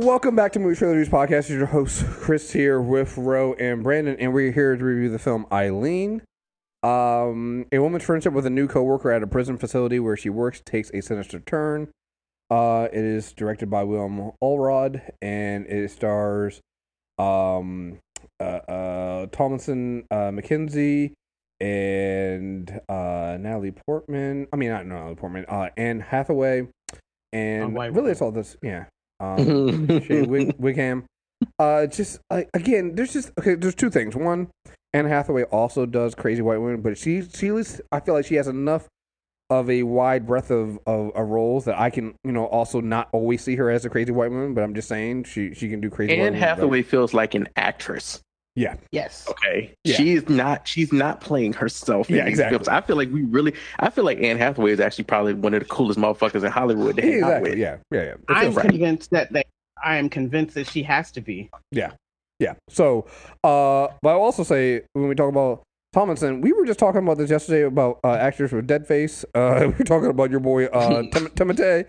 Welcome back to Movie Trailer News Podcast. It's your host Chris here with Ro and Brandon, and we're here to review the film Eileen. Um, a woman's friendship with a new coworker at a prison facility where she works takes a sinister turn. Uh, it is directed by William Oldroyd, and it stars um, uh, uh, uh, McKenzie and uh, Natalie Portman. I mean, not Natalie Portman. Uh, Anne Hathaway, and really, it's all this. Yeah, um, Shea Wig- Whigham. Uh, just uh, again, there's just okay. There's two things. One, Anne Hathaway also does Crazy White Women, but she she at least I feel like she has enough of a wide breadth of, of, of roles that I can you know also not always see her as a Crazy White Woman. But I'm just saying she she can do Crazy White Anne Women. Hathaway feels like an actress. Yeah, Yes. Okay, Yeah. she's not. She's not playing herself. In Yeah, these exactly. Films. I feel like we really. I feel like Anne Hathaway is actually probably one of the coolest motherfuckers in Hollywood to hang out exactly. with. Yeah, yeah, yeah. It I'm right. convinced that they. I am convinced that she has to be. Yeah. Yeah. So, uh, but I'll also say when we talk about Tomlinson, we were just talking about this yesterday about uh, actors with dead face. Uh, we were talking about your boy uh, Tim- Timothée.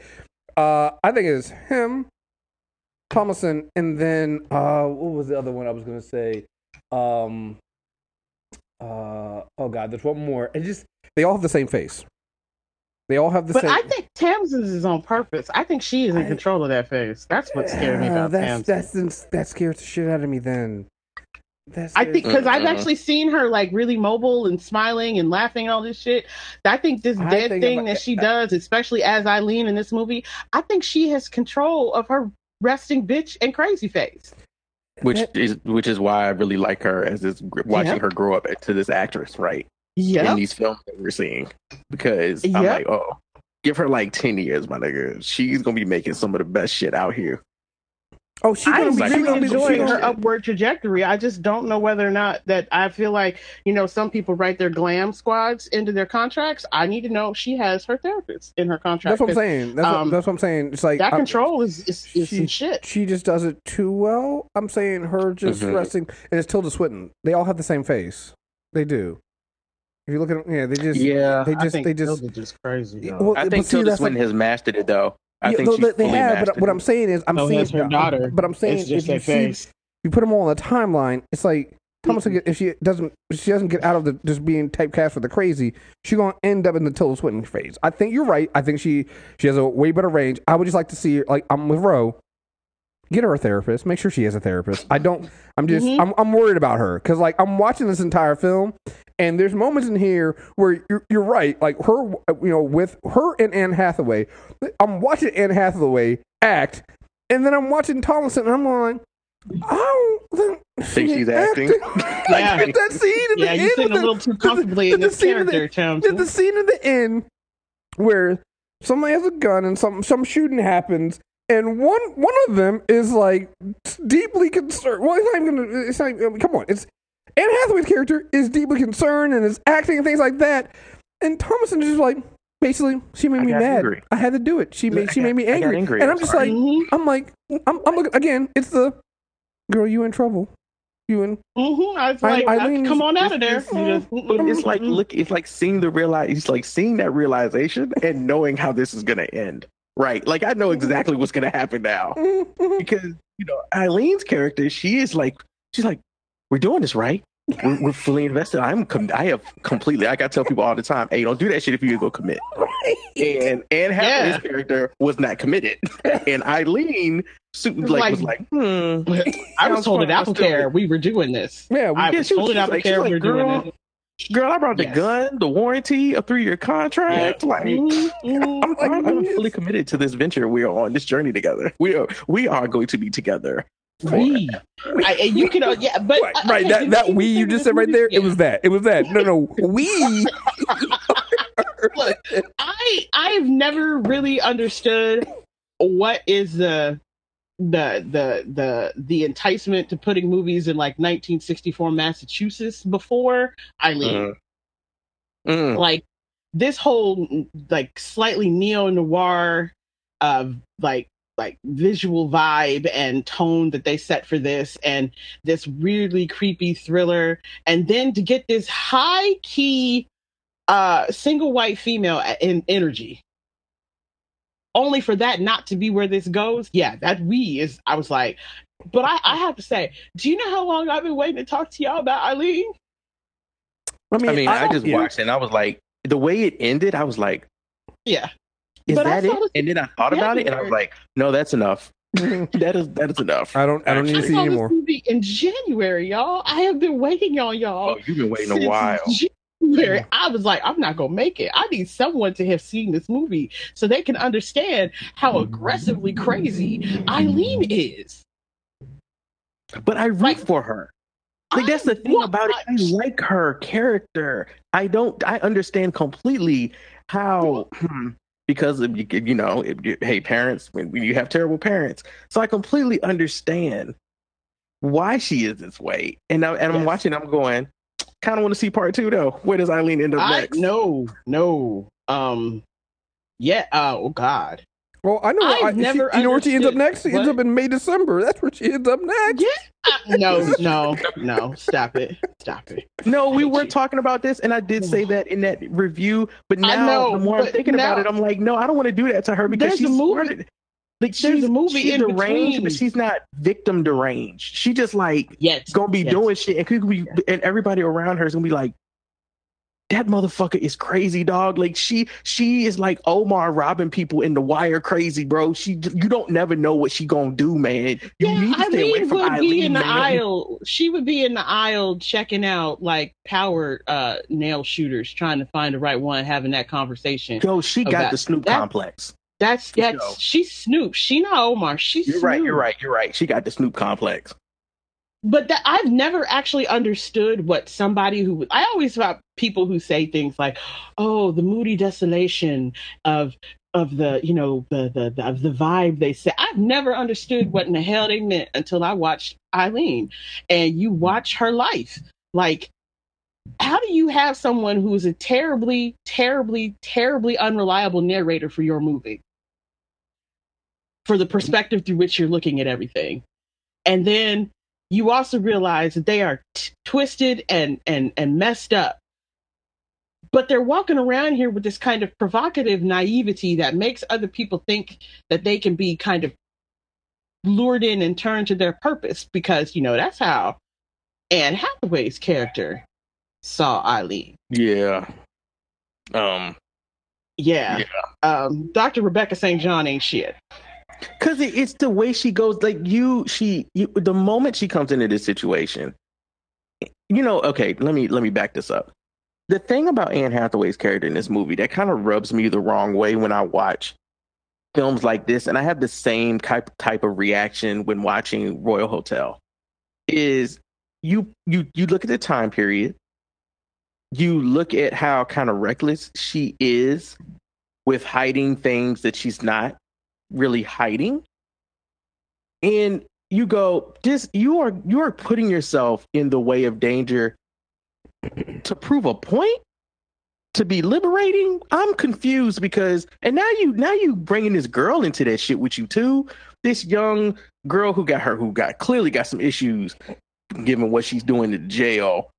Uh, I think it's him, Tomlinson, and then uh, what was the other one I was gonna say? Um, uh, oh God, there's one more. It just they all have the same face. They all have the But same. But I think Tamsin's is on purpose. I think she is in I- control of that face. That's what scared me about that's, Tamsin. that's that scares the shit out of me. Then. That's I think because I've actually seen her like really mobile and smiling and laughing and all this shit. I think this dead think thing if- that she does, especially as Eileen in this movie, I think she has control of her resting bitch and crazy face. Which is which is why I really like her as this watching Yeah. her grow up to this actress, right? Yeah. In these films that we're seeing, because I'm like, oh, give her like ten years, my nigga. She's gonna be making some of the best shit out here. Oh, she's I'm gonna be. like- she's really gonna be enjoying she- her upward trajectory. I just don't know whether or not that I feel like, you know, some people write their glam squads into their contracts. I need to know if she has her therapist in her contract. That's what I'm saying. That's, um, what, that's what I'm saying. It's like That I'm- control is, is, is she, some shit. She just does it too well. I'm saying her just Mhm. resting, and it's Tilda Swinton. They all have the same face. They do. If you look at them, yeah, they just Yeah, they I just think they just. Tilda just crazy. Well, I but think see, Tilda that's like- Swinton has mastered it, though. I yeah, think no, she's they, they have, but what. I'm saying is, I'm So seeing her daughter. But I'm saying, it's just if you that see, face. you put them all on the timeline, it's like Thomas. If she doesn't, if she doesn't get out of the just being typecast for the crazy, she's gonna end up in the Tilda Swinton phase. I think you're right. I think she she has a way better range. I would just like to see her. Like I'm with Ro. Get her a therapist. Make sure she has a therapist. I don't. I'm just. Mhm. I'm. I'm worried about her because like I'm watching this entire film, and there's moments in here where you're, you're right. Like her, you know, with her and Anne Hathaway. I'm watching Anne Hathaway act, and then I'm watching Tomlinson, and I'm like, I don't think, Think she's acting? like Yeah. at that scene at Yeah, the you're end. sitting with a little too with the- comfortably in the this scene at the- character, at Tamsin. the scene at the end where somebody has a gun and some some shooting happens and one one of them is like deeply concerned well it's not even gonna it's not I mean, come on it's Anne Hathaway's character is deeply concerned and is acting and things like that and Thomasin is just like basically she made I me mad angry. I had to do it she made I she got- made me angry, angry. and I'm I'm just sorry. like Mhm. I'm like I'm, I'm looking again it's the girl you in trouble you in Mm-hmm. I was I- like, come on out of there. You just- But it's like look, it's like seeing the realize, it's like seeing that realization and knowing how this is gonna end. Right? Like I know exactly what's gonna happen now because you know Eileen's character, she is like, she's like, we're doing this right. We're, we're fully invested. I'm, com- I have completely. Like I tell people all the time, hey, don't do that shit if you go commit. And Anne Hathaway's Yeah. character was not committed, and Eileen, was like, like- was like, hmm. I was Sounds told fun, at Apple Care we were doing this. yeah we, I Yeah, was she was told at Apple like- Care like, we were doing girl, this. Girl, I brought the Yes. gun, the warranty, a three year contract. Like, Mhm, mhm. I'm, I'm, I'm fully committed to this venture. We are on this journey together. We are we are going to be together. We. I, you can, uh, yeah, but right, uh, right. okay, That that we you just said right there. It was that. It was that. No, no. We. Look, I I've never really understood what is the the the the the enticement to putting movies in like 1964 Massachusetts before Eileen. Mm. Mm. Like this whole like slightly neo noir of like like visual vibe and tone that they set for this and this weirdly creepy thriller and then to get this high key uh single white female in energy only for that not to be where this goes. Yeah, that we is. I was like, but I, I have to say, do you know how long I've been waiting to talk to y'all about Eileen? I mean, I, mean, I, I just watched it and I was like, the way it ended, I was like, yeah, is but that it? And then I thought about it and I was like, no, that's enough. that is that is enough. I don't I don't need to see anymore. Movie in January, y'all. I have been waiting on y'all. Oh, you've been waiting a while. January. I was like, I'm not gonna make it. I need someone to have seen this movie so they can understand how aggressively crazy Eileen is. But I root like, for her. Like that's the thing about it. I like her character. I don't. I understand completely how hmm, because of, you know, hey, parents, when you have terrible parents. So I completely understand why she is this way. And, I, and yes. I'm watching, I'm going, kind of want to see part two though. Where does Eileen end up I, next? No, no. Um, yeah. Uh, oh God. Well, I know. I've I, never. She, you know where she ends up next? She what? ends up in May, December. That's where she ends up next. Yeah. Uh, no, no, no. Stop it. Stop it. No, we were talking about this, and I did say that in that review. But now, know, the more I'm thinking now, about it, I'm like, no, I don't want to do that to her because she's movie. Like she's a movie she's deranged, but she's not victim deranged. She just like yes, gonna be yes. doing shit, and could be, and everybody around her is gonna be like, that motherfucker is crazy, dog. Like she she is like Omar robbing people in the wire crazy, bro. She you don't never know what she gonna do, man. You yeah, need to Eileen stay away from would Eileen, be in the man. aisle. She would be in the aisle checking out like power uh nail shooters, trying to find the right one, having that conversation. Yo, she got the Snoop that, complex. That's that's she's Snoop. She not Omar. She's You're Snoop. right, you're right, you're right. She got the Snoop complex but that I've never actually understood what somebody who I always thought people who say things like, "Oh, the moody desolation of of the you know the the, the of the vibe they say." I've never understood what in the hell they meant until I watched Eileen, and you watch her life. Like, how do you have someone who's a terribly, terribly, terribly unreliable narrator for your movie? For the perspective through which you're looking at everything. And then you also realize that they are t- twisted and and and messed up but they're walking around here with this kind of provocative naivety that makes other people think that they can be kind of lured in and turned to their purpose because you know that's how Anne Hathaway's character saw Eileen. Yeah. Um. Yeah. yeah. Um. Dr. Rebecca St. John ain't shit. Cause it's the way she goes. Like you, she, you, the moment she comes into this situation, you know. Okay, let me let me back this up. The thing about Anne Hathaway's character in this movie that kind of rubs me the wrong way when I watch films like this, and I have the same type type of reaction when watching Royal Hotel, is you you you look at the time period, you look at how kind of reckless she is with hiding things that she's not really hiding. And you go, this you are you are putting yourself in the way of danger to prove a point? To be liberating? I'm confused because and now you now you bringing this girl into that shit with you too. This young girl who got her who got clearly got some issues given what she's doing in jail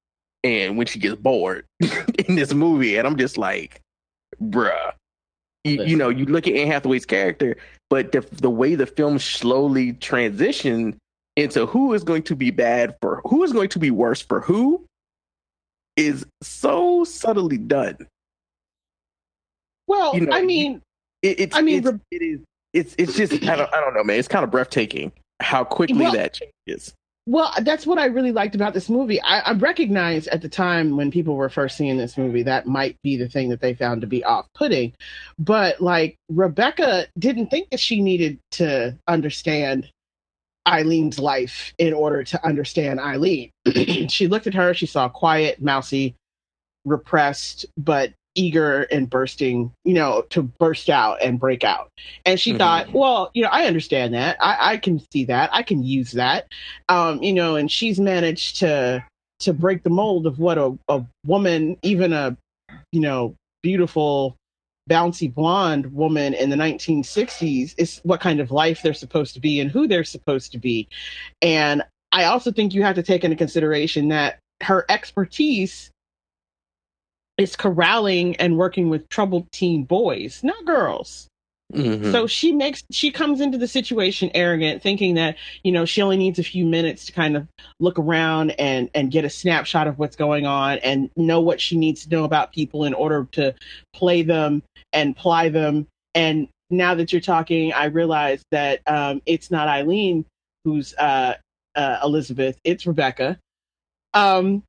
and when she gets bored in this movie. And i'm just like bruh you, you, know, you look at Anne Hathaway's character, but the the way the film slowly transitioned into who is going to be bad for who is going to be worse for who is so subtly done. Well, you know, I mean, it, it's, I mean, it's, it is it's it's just I don't I don't know, man. It's kind of breathtaking how quickly well, that changes. Well, that's what I really liked about this movie. I, I recognized at the time when people were first seeing this movie that might be the thing that they found to be off-putting, but like Rebecca didn't think that she needed to understand Eileen's life in order to understand Eileen. she looked at her, she saw quiet, mousy, repressed, but eager and bursting, you know, to burst out and break out. And she mm-hmm. thought, well, you know, I understand that. I, I can see that. I can use that. Um, you know, and she's managed to to break the mold of what a, a woman, even a, you know, beautiful, bouncy blonde woman in the 1960s is what kind of life they're supposed to be and who they're supposed to be. And I also think you have to take into consideration that her expertise is corralling and working with troubled teen boys, not girls. Mhm. So she makes she comes into the situation arrogant, thinking that you know she only needs a few minutes to kind of look around and and get a snapshot of what's going on and know what she needs to know about people in order to play them and ply them. And now that you're talking, I realize that um, it's not Eileen who's uh, uh, Elizabeth; it's Rebecca. Um,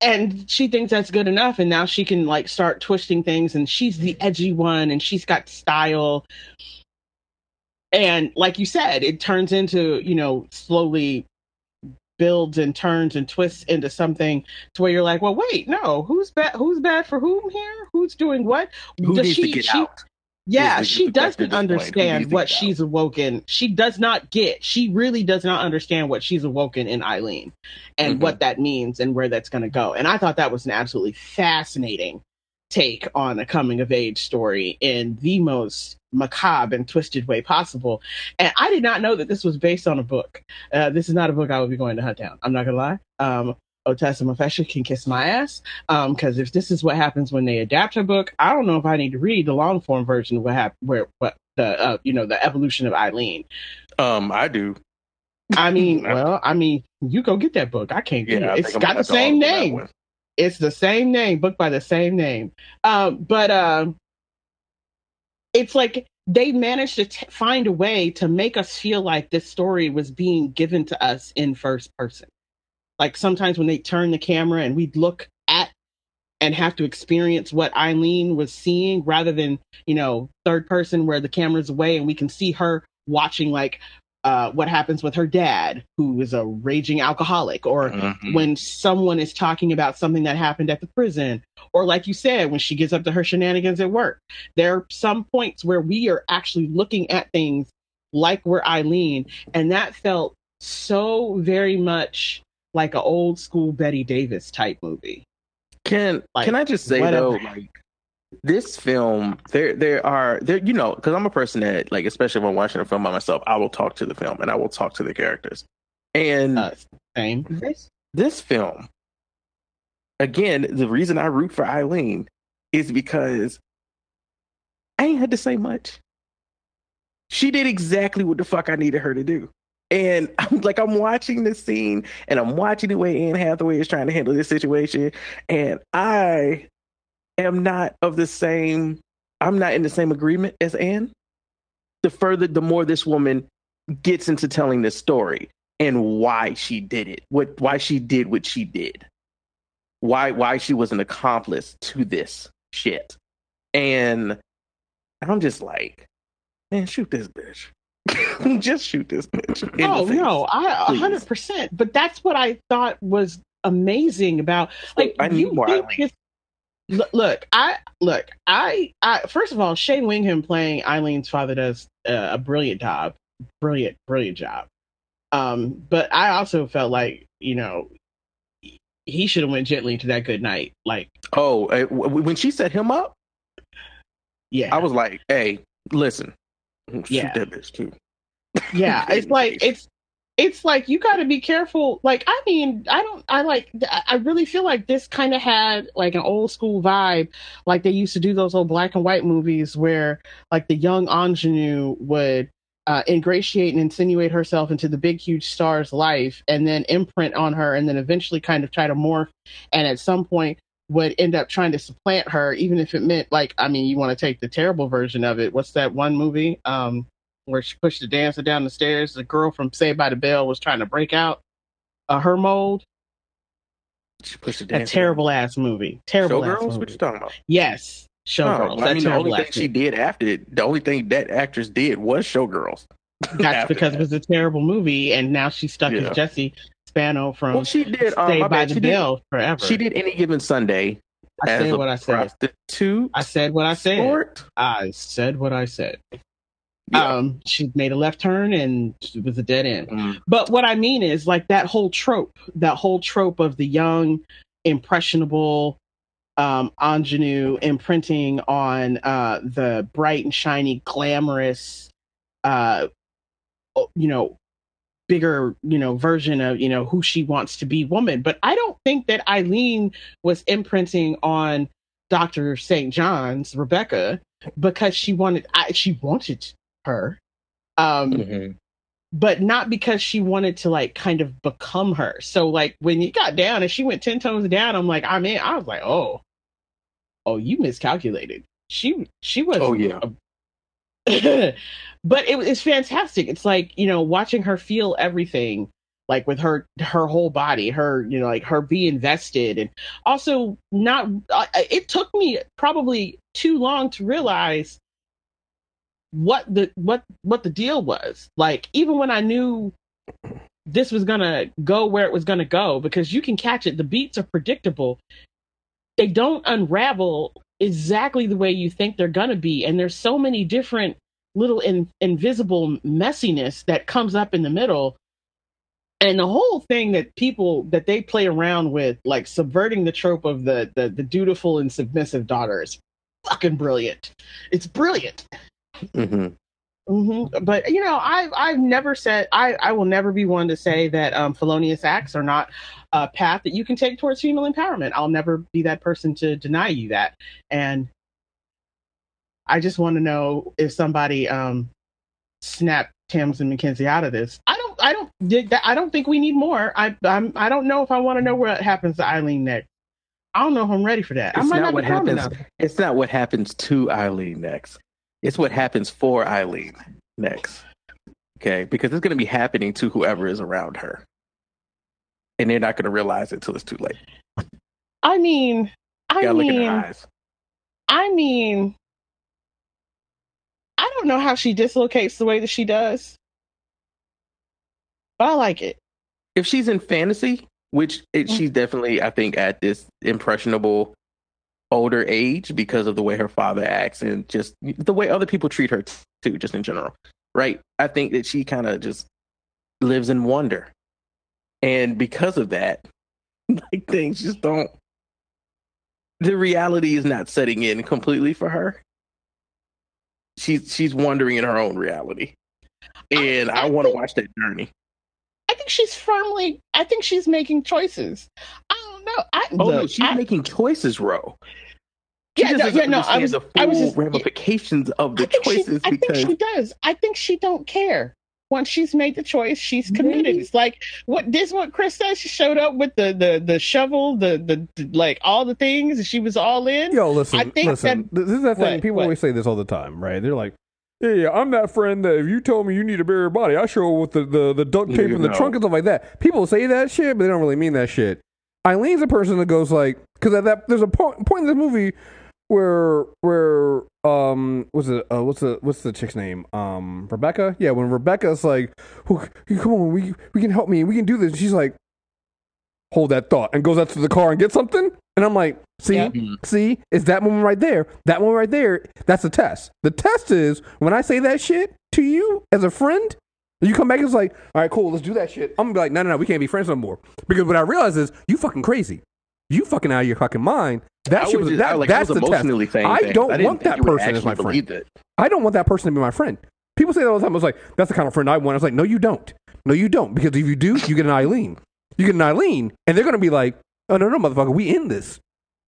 and she thinks that's good enough and now she can like start twisting things and she's the edgy one and she's got style. And like you said it turns into you know slowly builds and turns and twists into something to where you're like well wait no who's bad who's bad for whom here? Who's doing what? Who Does needs to she- get she- out? Yeah, is she doesn't at this point. Who needs understand what get out? she's awoken. She does not get. She really does not understand what she's awoken in Eileen and Mhm. what that means and where that's going to go. And I thought that was an absolutely fascinating take on a coming of age story in the most macabre and twisted way possible. And I did not know that this was based on a book. Uh, this is not a book I would be going to hunt down. I'm not going to lie. Um, Ottessa Moshfegh can kiss my ass. Um, because if this is what happens when they adapt a book, I don't know if I need to read the long form version of what happened, where what the uh, you know the evolution of Eileen. Um, I do. I mean, well, I mean, you go get that book. I can't get Yeah, I It's I'm got the same name. It's the same name, book by the same name. Um, but uh, it's like they managed to t- find a way to make us feel like this story was being given to us in first person. Like sometimes when they turn the camera and we'd look at and have to experience what Eileen was seeing rather than, you know, third person where the camera's away and we can see her watching like uh, what happens with her dad, who is a raging alcoholic, or Mhm. when someone is talking about something that happened at the prison, or like you said, when she gets up to her shenanigans at work. There are some points where we are actually looking at things like we're Eileen, and that felt so very much like an old school Bette Davis type movie. Can Like, can I just say whatever. though, like this film, there there are there you know because I'm a person that like especially when watching a film by myself, I will talk to the film and I will talk to the characters. And Uh, same. this this film, again, the reason I root for Eileen is because I ain't had to say much. She did exactly what the fuck I needed her to do. And I'm like, I'm watching this scene and I'm watching the way Anne Hathaway is trying to handle this situation. And I am not of the same, I'm not in the same agreement as Anne. The further, the more this woman gets into telling this story and why she did it, what why she did what she did. Why why she was an accomplice to this shit. And I'm just like, man, shoot this bitch. just shoot this bitch. Oh no, I a hundred percent. But that's what I thought was amazing about like I need you more Eileen. Look, I look, I, I. First of all, Shane Wingham playing Eileen's father does uh, a brilliant job, brilliant, brilliant job. Um, but I also felt like you know he should have went gently into that good night. Like, Oh, uh, when she set him up, yeah, I was like, hey, listen, shoot Yeah. that bitch too. yeah it's like it's it's like you got to be careful like i mean i don't i like i really feel like this kind of had like an old school vibe like they used to do those old black and white movies where like the young ingenue would uh, ingratiate and insinuate herself into the big huge star's life and then imprint on her and then eventually kind of try to morph and at some point would end up trying to supplant her even if it meant like i mean you want to take the terrible version of it what's that one movie um where she pushed the dancer down the stairs. The girl from Saved by the Bell was trying to break out uh, her mold. She pushed the A dance. terrible ass movie. Terrible ass Showgirls? What you talking about? Yes, Showgirls. Oh, I mean, the only thing she did after it, the only thing that actress did was Showgirls. That's because that. it was a terrible movie, and now she's stuck Yeah. as Jesse Spano from Well, she did. Um, my by bad. the She did, Bell forever. she did any given Sunday I said what I said. prostitute. I said what I said. sport. I said what I said. Yeah. Um, she made a left turn and it was a dead end. Mm. But what I mean is like that whole trope, that whole trope of the young, impressionable um ingenue imprinting on uh the bright and shiny, glamorous uh you know, bigger, you know, version of, you know, who she wants to be woman. But I don't think that Eileen was imprinting on Dr. St. John's, Rebecca. because she wanted I, she wanted her um Mhm. but not because she wanted to like kind of become her so like when you got down and she went 10 tones down i'm like i'm in i was like oh oh you miscalculated she she was Oh yeah. but it, it's fantastic. It's like you know watching her feel everything like with her her whole body her you know like her be invested and also not it took me probably too long to realize what the what what the deal was. Like even when i knew this was gonna go where it was gonna go because you can catch it the beats are predictable. They don't unravel exactly the way you think they're gonna be and there's so many different little in, invisible messiness that comes up in the middle. And the whole thing that people that they play around with like subverting the trope of the the, the dutiful and submissive daughter is fucking brilliant. It's brilliant. Hmm hmm But you know, I've I've never said I I will never be one to say that um, felonious acts are not a path that you can take towards female empowerment. I'll never be that person to deny you that. And I just want to know if somebody um snapped Thomasin McKenzie out of this. I don't I don't I don't think we need more. I I'm I don't know if I want to know what happens to Eileen next. I don't know if I'm ready for that. I It's might not not what happens. It's not what happens to Eileen next. It's what happens for Eileen next. Okay, because it's going to be happening to whoever is around her, and they're not going to realize it until it's too late. I mean, I gotta look in mean, her eyes. I mean, I don't know how she dislocates the way that she does, but I like it. If she's in fantasy, which it, Mm. she's definitely, I think, at this impressionable older age because of the way her father acts and just the way other people treat her too, just in general, right? I think that she kind of just lives in wonder, and because of that, like things just don't. The reality is not setting in completely for her. She's she's wandering in her own reality, and I, I want to watch that journey. I think she's firmly. I think she's making choices. I don't know. I, Oh no, she's I- making choices, Ro. She Yeah, no, yeah, no, I was- the full I was just- ramifications of the I think she. choices I think because she does. I think she don't care. Once she's made the choice, she's committed. Maybe. It's like what this. is What Chris said. She showed up with the the the shovel, the the, the like all the things, and she was all in. Yo, listen, I think listen. this is that thing. what- People what? always say this all the time, right? They're like, "Yeah, yeah, I'm that friend that if you tell me you need to bury your body, I show up with the, the, the duct tape in the know. trunk and stuff like that." People say that shit, but they don't really mean that shit. Eileen's a person that goes like, because at that there's a point point in this movie where where um what's it uh, what's the what's the chick's name? Um Rebecca? Yeah when Rebecca's like "Oh, come on we we can help me we can do this. She's like hold that thought and goes out to the car and gets something. And I'm like see? Yep. see? Is that moment right there. That moment right there that's the test. The test is when I say that shit to you as a friend you come back and it's like all right cool let's do that shit. I'm gonna be like no no no we can't be friends no more. Because what I realize is you fucking crazy you fucking out of your fucking mind that shit was was just, that, I, like, that's I was the test emotionally saying I don't didn't want that person as my friend. it. I don't want that person to be my friend. People say that all the time. I was like, that's the kind of friend I want. I was like, no, you don't. No, you don't. Because if you do, you get an Eileen. You get an Eileen, and they're going to be like, oh, no, no, motherfucker, we in this.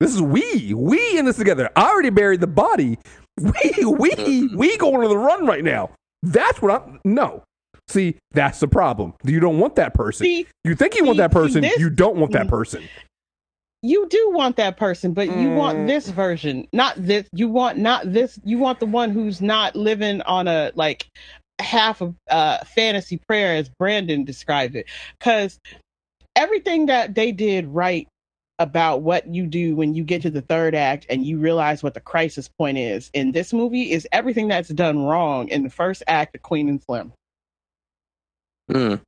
This is we. We in this together. I already buried the body. We, we, we going on the run right now. That's what I'm, no. See, that's the problem. You don't want that person. See, you think you want see- that see, person. this- you don't want that person. You do want that person, but you want Mm. this version, not this. You want not this. You want the one who's not living on a like half of uh fantasy prayer, as Brandon described it. Because everything that they did right about what you do when you get to the third act and you realize what the crisis point is in this movie is everything that's done wrong in the first act of Queen and Slim. Mm.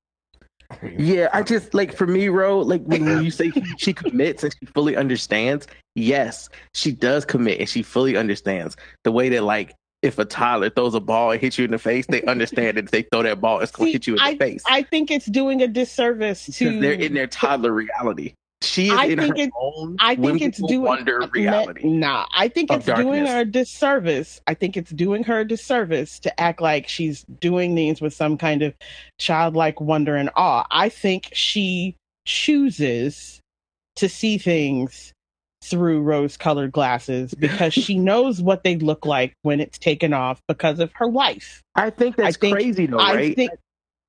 Yeah, I just like for me, Ro, like when, when you say she commits and she fully understands, yes, she does commit and she fully understands the way that like if a toddler throws a ball and hits you in the face, they understand that if they throw that ball, it's going to hit you in the face I think it's doing a disservice to because they're in their toddler reality. She is I in think her it- own I think it's doing wonder reality. Nah, I think it's doing her a disservice. I think it's doing her a disservice to act like she's doing these with some kind of childlike wonder and awe. I think she chooses to see things through rose colored glasses because she knows what they look like when it's taken off because of her life. I think that's I think, crazy though, right? I think,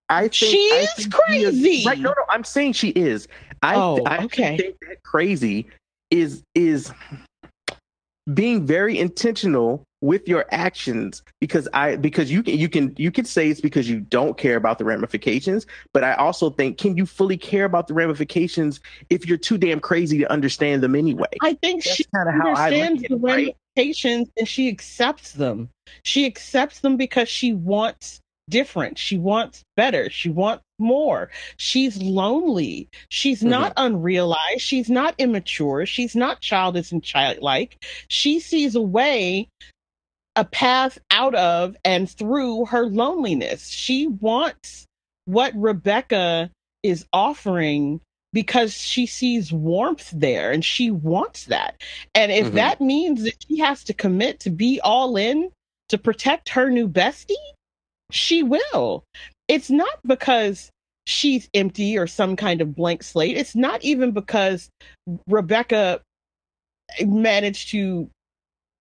I think she is think crazy. Is, right? No, no, I'm saying she is. I, oh, I okay. think that crazy is is being very intentional with your actions because I because you can you can you could say it's because you don't care about the ramifications, but I also think can you fully care about the ramifications if you're too damn crazy to understand them anyway? I think That's she understands the right? ramifications and she accepts them. She accepts them because she wants different. She wants better. She wants more. She's lonely. She's mm-hmm. not unrealized. She's not immature. She's not childish and childlike. She sees a way a path out of and through her loneliness. She wants what Rebecca is offering because she sees warmth there and she wants that. And if mm-hmm. that means that she has to commit to be all in to protect her new bestie, she will. It's not because she's empty or some kind of blank slate. It's not even because Rebecca managed to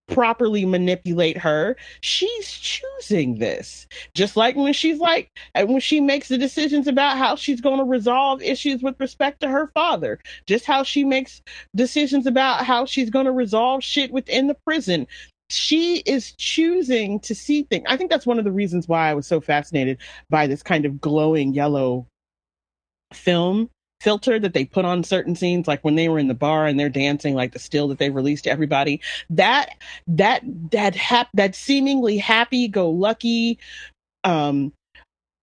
properly manipulate her. She's choosing this. Just like when she's like, when she makes the decisions about how she's going to resolve issues with respect to her father, just how she makes decisions about how she's going to resolve shit within the prison. She is choosing to see things. I think that's one of the reasons why I was so fascinated by this kind of glowing yellow film filter that they put on certain scenes like when they were in the bar and they're dancing like the still that they released to everybody that that that hap- that seemingly happy go lucky um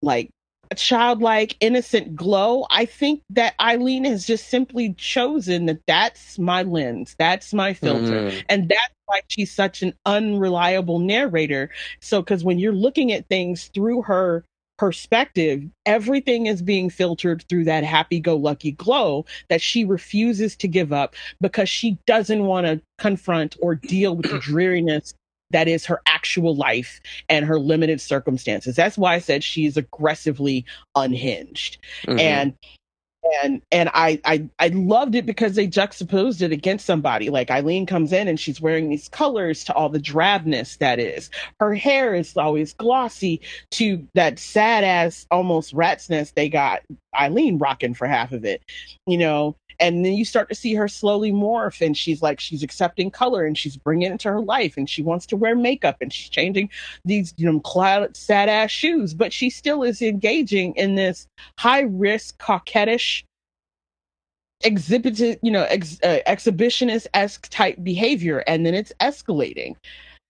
like childlike innocent glow i think that eileen has just simply chosen that that's my lens that's my filter mm. and that's why she's such an unreliable narrator so because when you're looking at things through her perspective, everything is being filtered through that happy go lucky glow that she refuses to give up because she doesn't want to confront or deal with the dreariness that is her actual life and her limited circumstances. That's why I said she's aggressively unhinged. Mm-hmm. And and and I, I I loved it because they juxtaposed it against somebody. Like Eileen comes in and she's wearing these colors to all the drabness that is. Her hair is always glossy to that sad ass almost rat's nest they got Eileen rocking for half of it, you know. And then you start to see her slowly morph, and she's like she's accepting color and she's bringing it into her life, and she wants to wear makeup and she's changing these you know cloud sad ass shoes, but she still is engaging in this high risk coquettish exhibited, you know, ex, uh, exhibitionist esque type behavior, and then it's escalating.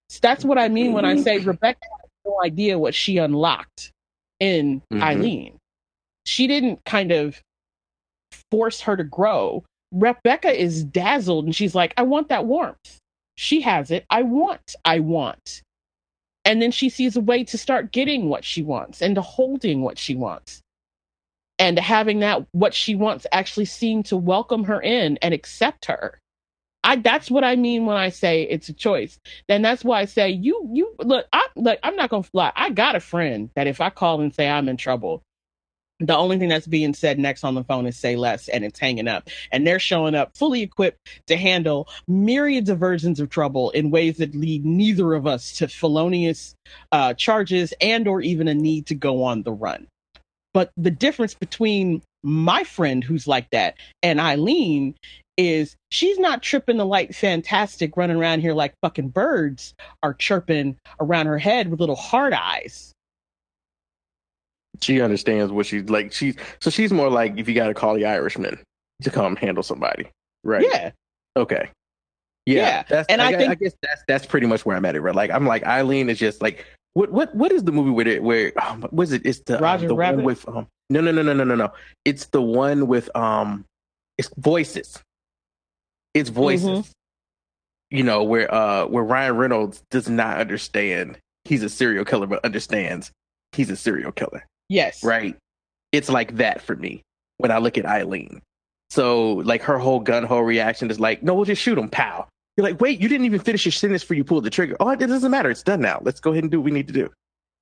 So that's what I mean when I say mm-hmm. Rebecca has no idea what she unlocked in mm-hmm. Eileen. She didn't kind of force her to grow. Rebecca is dazzled and she's like, I want that warmth. She has it. I want, I want. And then she sees a way to start getting what she wants and to holding what she wants and having that what she wants actually seem to welcome her in and accept her i that's what i mean when i say it's a choice then that's why i say you you look i look i'm not gonna fly i got a friend that if i call and say i'm in trouble the only thing that's being said next on the phone is say less and it's hanging up and they're showing up fully equipped to handle myriads of versions of trouble in ways that lead neither of us to felonious uh, charges and or even a need to go on the run but the difference between my friend who's like that and Eileen is she's not tripping the light fantastic running around here like fucking birds are chirping around her head with little hard eyes. She understands what she's like. She's so she's more like if you got to call the Irishman to come handle somebody, right? Yeah. Okay. Yeah, yeah. and I, I, think I guess that's that's pretty much where I'm at it. Right? Like I'm like Eileen is just like what what what is the movie with it where um, was it? It's the Roger um, the Rabbit. one with um, no no no no no no no. It's the one with um it's voices. It's voices. Mm-hmm. You know where uh where Ryan Reynolds does not understand he's a serial killer, but understands he's a serial killer. Yes. Right. It's like that for me when I look at Eileen. So like her whole gun hole reaction is like, no, we'll just shoot him, pal. You're like, wait, you didn't even finish your sentence before you pulled the trigger. Oh, it doesn't matter. It's done now. Let's go ahead and do what we need to do.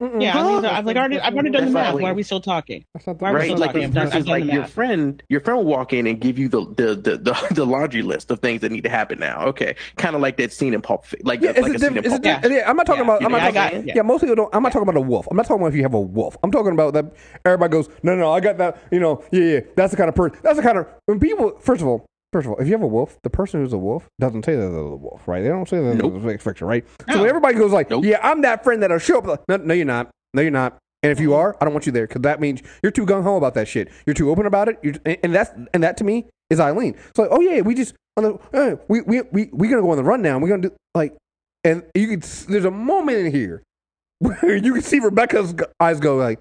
Mm-mm. Yeah, Huh? I was, I was like, I already, I've already done the math. not Why are we still talking? That's not the Why are we right? still Like talking? if, I've versus done like your friend, your friend will walk in and give you the the the the, the laundry list of things that need to happen now. Okay, kind of like that scene in Pulp, Fi- like Yeah, it's like a a scene in diff- it's Pulp. diff- yeah, I'm not talking Yeah. about. I'm not talking. what I'm yeah. most people don't. I'm not talking about a wolf. I'm not talking about if you have a wolf. I'm talking about that. Everybody goes, no, no, I got that. You know, yeah, yeah. That's the kind of person. That's the kind of when people. First of all, first of all, if you have a wolf, the person who's a wolf doesn't say that they're the wolf, right? They don't say that Nope. they're the big fiction, right? So everybody goes like, Nope. yeah, I'm that friend that'll show up. No, no, you're not. No, you're not. And if you are, I don't want you there because that means you're too gung ho about that shit. You're too open about it. You're, and- and that's and that to me is Eileen. It's like, oh yeah, we just on the eh, we we we we gonna go on the run now. We're gonna do like, and you can. s- There's a moment in here where you can see Rebecca's eyes go like,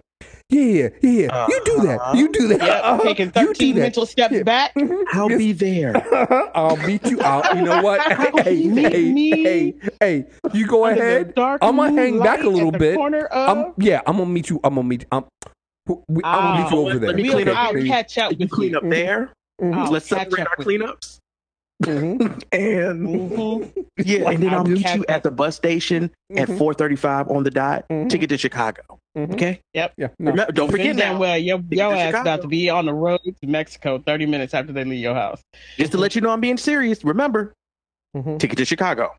yeah, yeah, yeah. You do that. Uh-huh. You do that. Yeah, Uh-huh. taking You do 13 that. mental steps Yeah. back. Mhm. I'll Yes. be there. I'll beat you out. You know what? hey, you hey, me hey, hey, you go Under ahead. I'm gonna hang back a little bit. Of, I'm yeah. I'm gonna meet you. I'm gonna meet. I'm. we- I'm gonna meet you Ah, over there. let me clean up I'll catch up You clean up there. Mhm. Let's celebrate our cleanups. Mhm. And Mhm. yeah, and then I'll I'll meet you at the bus station at Mhm. 4:35 on the dot. Mhm. Ticket to Chicago. Mhm. Okay. Yeah. No. Remember, don't forget that. on now. Well, your, to your ass Chicago. about to be on the road to Mexico 30 minutes after they leave your house. Just to let you know, I'm being serious. Remember, ticket to Chicago.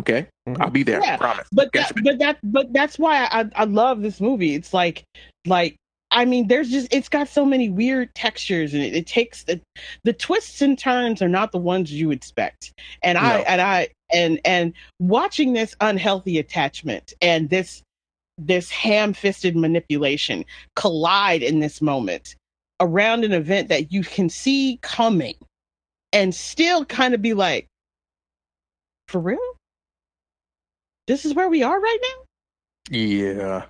Okay. I'll be there. Yeah, promise. But that, but that, but that's why I, I love this movie. It's like, like, I mean, there's just, it's got so many weird textures, and it, it takes the, the twists and turns are not the ones you expect. And I, and I, and and watching this unhealthy attachment and this, this ham-fisted manipulation collide in this moment around an event that you can see coming, and still kind of be like, for real. This is where we are right now yeah,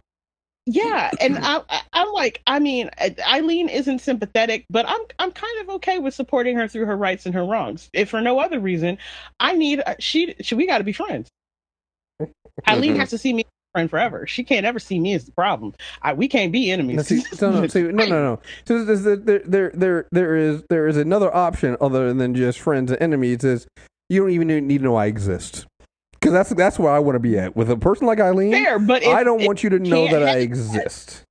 yeah and I, i'm like i mean eileen isn't sympathetic but i'm i'm kind of okay with supporting her through her rights and her wrongs if for no other reason. I need uh, she, she we got to be friends. Eileen has to see me friend forever. She can't ever see me as the problem. I, we can't be enemies. See, no, no, see, no, no, no. So there, there, there, there is, there is another option other than just friends and enemies. Is you don't even need to know I exist, because that's that's where I want to be at with a person like Eileen. fair but if, I don't want you to know that I exist.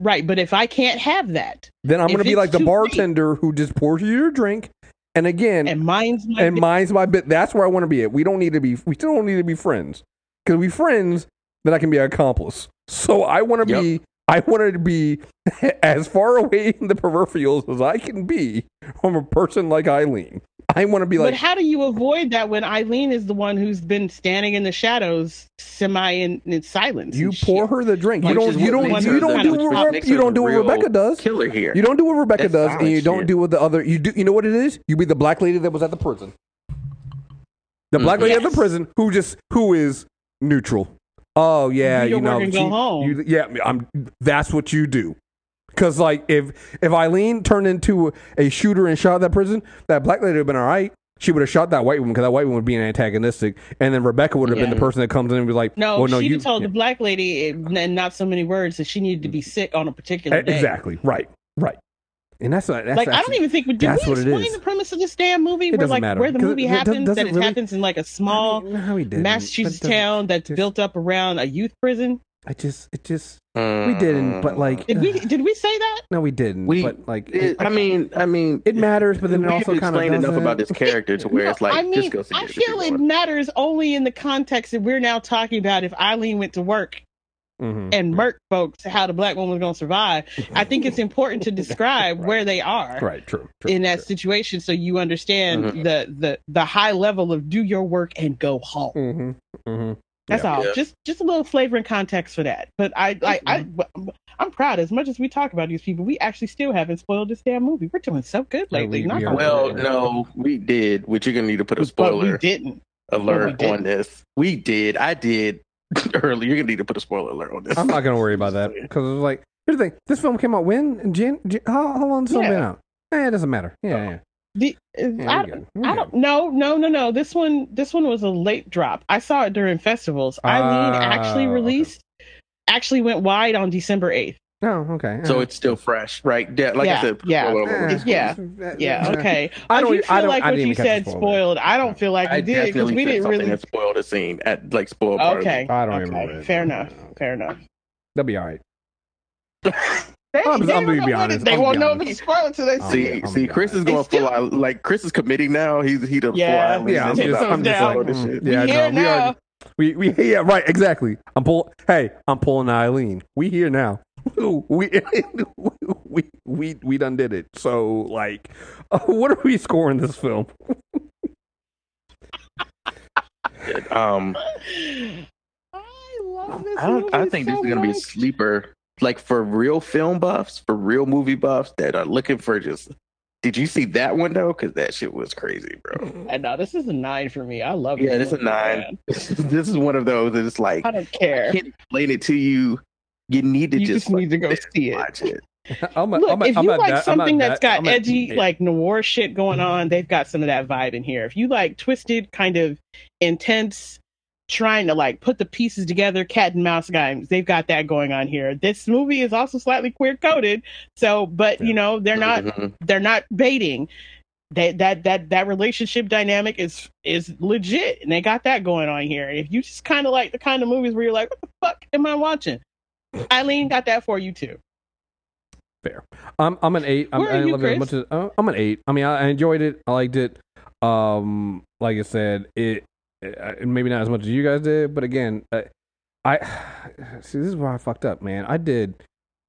right but if i can't have that Then I'm going to be like the too late- bartender who just pours you your drink, and again, and mine's my and mine's my bit. That's where I want to be at. We don't need to be. We still don't need to be friends. Because we friends, then I can be an accomplice. So I want to Yep. be. I wanted to be as far away in the peripherals as I can be from a person like Eileen. I want to be like. but how do you avoid that when Eileen is the one who's been standing in the shadows, semi in, in silence? You pour shit? her the drink. You don't. You don't. You don't do what what Re- you don't do what Rebecca does. killer here. You don't do what Rebecca That's does, and silent you don't shit. do what the other. You do. You know what it is? You be the black lady that was at the prison. The black Mhm. lady at the prison who just who is neutral. Oh yeah, Do your you know. go she- home. you- yeah, I'm. That's what you do. Because like if if Eileen turned into a shooter and shot that prison, that black lady would have been all right. She would have shot that white woman because that white woman would be an antagonistic, and then Rebecca would have been the person that comes in and be like, No, well, no, she you told yeah. the black lady eh, in not so many words that she needed to be sick on a particular day. exactly right, right." And that's that's Like I don't even think we did that's we what explain is. the premise of this damn movie It where doesn't like matter, where the 'cause movie it happens doesn't that it really- happens in like a small no, we didn't. Massachusetts But town that's built up around a youth prison. I just, it just, we didn't. But like, Did we did we say that? no, we didn't. We- but like, It- I mean, I mean, it matters, but then it also kind of explained enough about this character to where No, it's like, I mean, just go I it feel it want. matters only in the context that we're now talking about if Eileen went to work hmm and murked folks, how the black woman was going to survive. I think it's important to describe where they are. Right. True. true in that true. situation so you understand Mhm. the, the the high level of do your work and go home Mm-hmm. That's Yeah. all Yeah. just just a little flavor and context for that but i i, I i'm proud as much as we talk about these people we actually still haven't spoiled this damn movie we're doing so good Yeah, lately we- Knock we on are. Well, no, we did, which you're gonna need to put a but we spoiler didn't alert we didn't. on this. We did. I did earlier. You're gonna need to put a spoiler alert on this. I'm not gonna worry about that because it's like here's the thing. This film came out when? In Jan- Jan- how how long has this film Yeah. been out? Eh, it doesn't matter. Yeah, yeah. The, yeah I, we're I don't no no no no this one this one was a late drop i saw it during festivals eileen actually Ah, okay. released actually went wide on december 8th Oh, okay. so Uh, it's still fresh, right? Yeah, like Yeah, I said, yeah. spoiler alert. yeah. Yeah, okay. I I don't- do I don't- like I what didn't you catch said the spoiled. I don't feel like I we did because we didn't really. that spoiled a scene at like spoiled. part of Okay. I don't okay. remember it. Fair enough. Fair enough. They'll be all right. They, I'm they I'm gonna be honest. They I'm won't know be if it's spoiled until they see See, it. I'm see, Chris is going honest. full out. Like Chris is committing now. He's he done Yeah. full out. Yeah, I'm He's just, just I'm just like, this mm, shit. yeah, We no, here we now. already, we, we, yeah, right, exactly. I'm pull. Hey, I'm pulling Eileen. We here now. we, we, we, we done did it. So, like, uh, what are we scoring this film? Um, I love this I don't. I think so this is gonna be a sleeper. Like for real film buffs, for real movie buffs that are looking for just. Did you see that one though? Because that shit was crazy, bro. Mm-hmm. And now this is a nine for me. I love it. Yeah, this this is a nine. this is one of those that it's like I don't care. I can't explain it to you. You need to You just, just need to go see it. watch it. I'm a, Look, I'm a, if I'm you at like that- I'm something that's that- got I'm edgy, yeah. like noir shit going on, they've got some of that vibe in here. If you like twisted, kind of intense, trying to like put the pieces together, cat and mouse games, they've got that going on here. This movie is also slightly queer coded, so but Yeah. you know they're not Mhm. they're not baiting. That that that that relationship dynamic is is legit, and they got that going on here. If you just kind of like the kind of movies where you're like, what the fuck am I watching? Eileen got that for you too. Fair. I'm I'm an eight. I'm, Where are I you, love it as Chris? much as uh, I'm an eight. I mean, I, I enjoyed it. I liked it. Um, like I said, it, it maybe not as much as you guys did, but again, uh, I see this is why I fucked up, man. I did.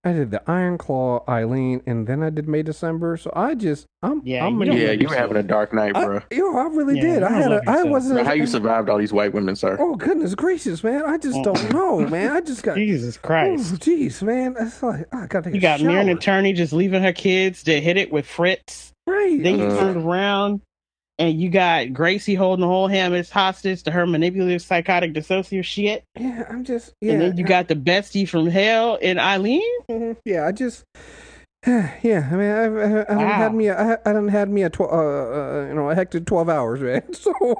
I did the Iron Claw, Eileen, and then I did May December. So I just, I'm, Yeah, I'm you an Yeah, you were having a dark night, I, bro. yo, I really Yeah, did. you I had love a, I yourself. wasn't. Bro, How you survived all these white women, sir? Oh goodness gracious, man! I just don't know, man. I just got. Jesus Oh, Christ. jeez, man. It's like I gotta You got shower. Maura Tierney just leaving her kids to hit it with Fritz. right? Then you Uh. turned around and you got Gracie holding the whole ham as hostage to her manipulative psychotic dissociative shit. yeah, I'm just. Yeah, And then you got the bestie from hell and Eileen. Mhm. Yeah, I just. Yeah, I mean, I've, I, I done Wow. had me. A, I, I done had me a tw- uh, uh, you know, a hectic twelve hours, man. So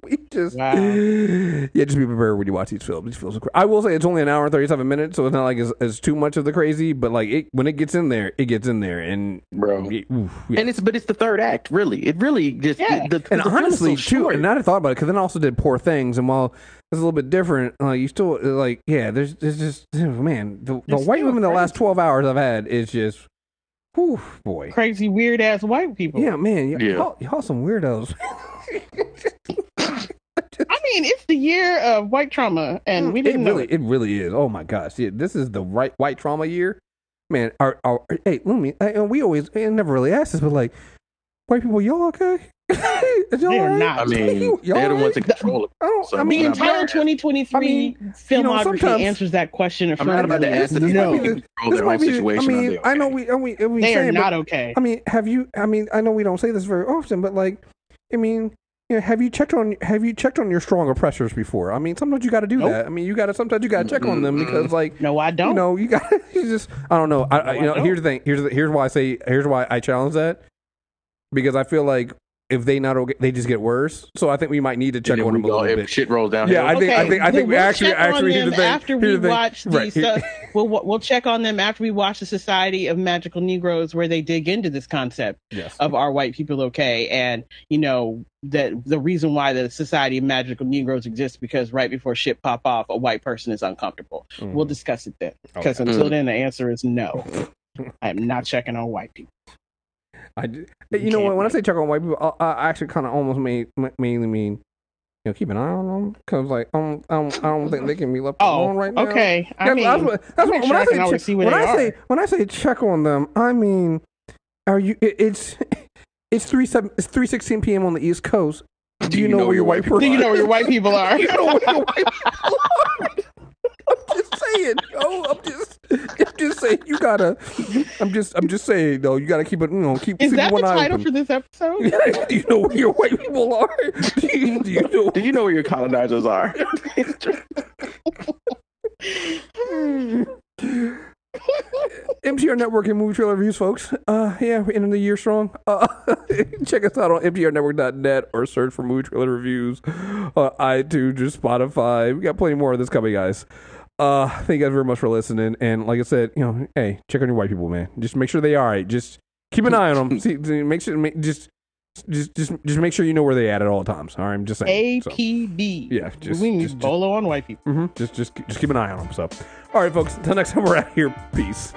we just, Wow. yeah, just be prepared when you watch these films. These films, are cra- I will say it's only an hour and thirty-seven minutes, so it's not like it's, it's too much of the crazy. But like, it, when it gets in there, it gets in there, and Bro. yeah, oof, yeah. And it's but it's the third act, really. It really just Yeah. the, the, and the honestly, so too, and now that I thought about it, because then I also did Poor Things, and while it's a little bit different, like you still like, yeah, there's, there's just, oh, man, the, the It's white still women the last twelve hours I've had is just, whew, boy, Crazy, weird ass white people. yeah, man, y- Yeah. y'all, y'all some weirdos. I mean, it's the year of white trauma, and mm, we didn't know really, it. it really is. Oh my gosh, yeah, this is the right white trauma year, man. Our, our, hey, let me, I, uh, we always, I never really asked this, but like, white people, y'all okay? Y'all They are all right? not. I mean, Y'all they're the ones right? in control of I don't. So, I I The mean, entire 2023 I mean, filmography you know, answers that question I'm not about to affirmatively. ask this. No. No, control This might own be- I mean, they I know okay? we, I mean, we They are not but, okay. I mean, have you? I mean, I know we don't say this very often, but like, I mean, you know, have you checked on have you checked on your strong oppressors before? I mean, sometimes you got to do Nope. that. I mean, you got to sometimes you got to check on them because, like, No, I don't. you know, you got you just I don't know. I, I you know, don't. here's the thing. Here's the, here's why I say here's why I challenge that because I feel like if they not okay, they just get worse. So I think we might need to check on them a little if bit. shit rolls down. Yeah, I think I think I then think we we'll actually check on actually here's the them thing. after we the thing. watch the Right, stuff. We'll we'll check on them after we watch the Society of Magical Negroes, where they dig into this concept yes. of are white people okay, and you know that the reason why the Society of Magical Negroes exists because right before shit pop off, a white person is uncomfortable. Mhm. We'll discuss it then, because Okay. until Mm. then the answer is no. I am not checking on white people. I do, you know what? When I say check on white people, I, I actually kind of almost made, mainly mean, you know, keep an eye on them because, like, I don't, I don't, I don't think they can be left Oh, alone right now. okay. I That's, mean, that's what, that's what, sure when I I say check, when they I say when I say check on them, I mean, are you? It, it's it's three seven it's three sixteen p.m. on the East Coast. Do, you, know, where your white person? do you know where your white people are? you know where your white people are? I'm just saying, yo. I'm just, I'm just saying. You gotta. I'm just, I'm just saying, though. You gotta keep it. You know, keep. Is that the one eye title open. for this episode? do you know where your white people are? Do you, do you know? Do you know where your colonizers are? MTR Network and Movie Trailer Reviews, folks. Uh, yeah, we're ending the year strong. Uh, check us out on MTRNetwork.net or search for Movie Trailer Reviews on iTunes or Spotify. We got plenty more of this coming, guys. Uh, thank you guys very much for listening. And like I said, you know, hey, check on your white people, man. Just make sure they are all right. Just keep an eye on them. See, make sure, make, just Just just just make sure you know where they at at all times. All right, I'm just saying. So, APB. Yeah, just- we need just- just- bolo on white people. Mm-hmm, just just just keep an eye on them. So, all right, folks. Until next time, we're out here. Peace.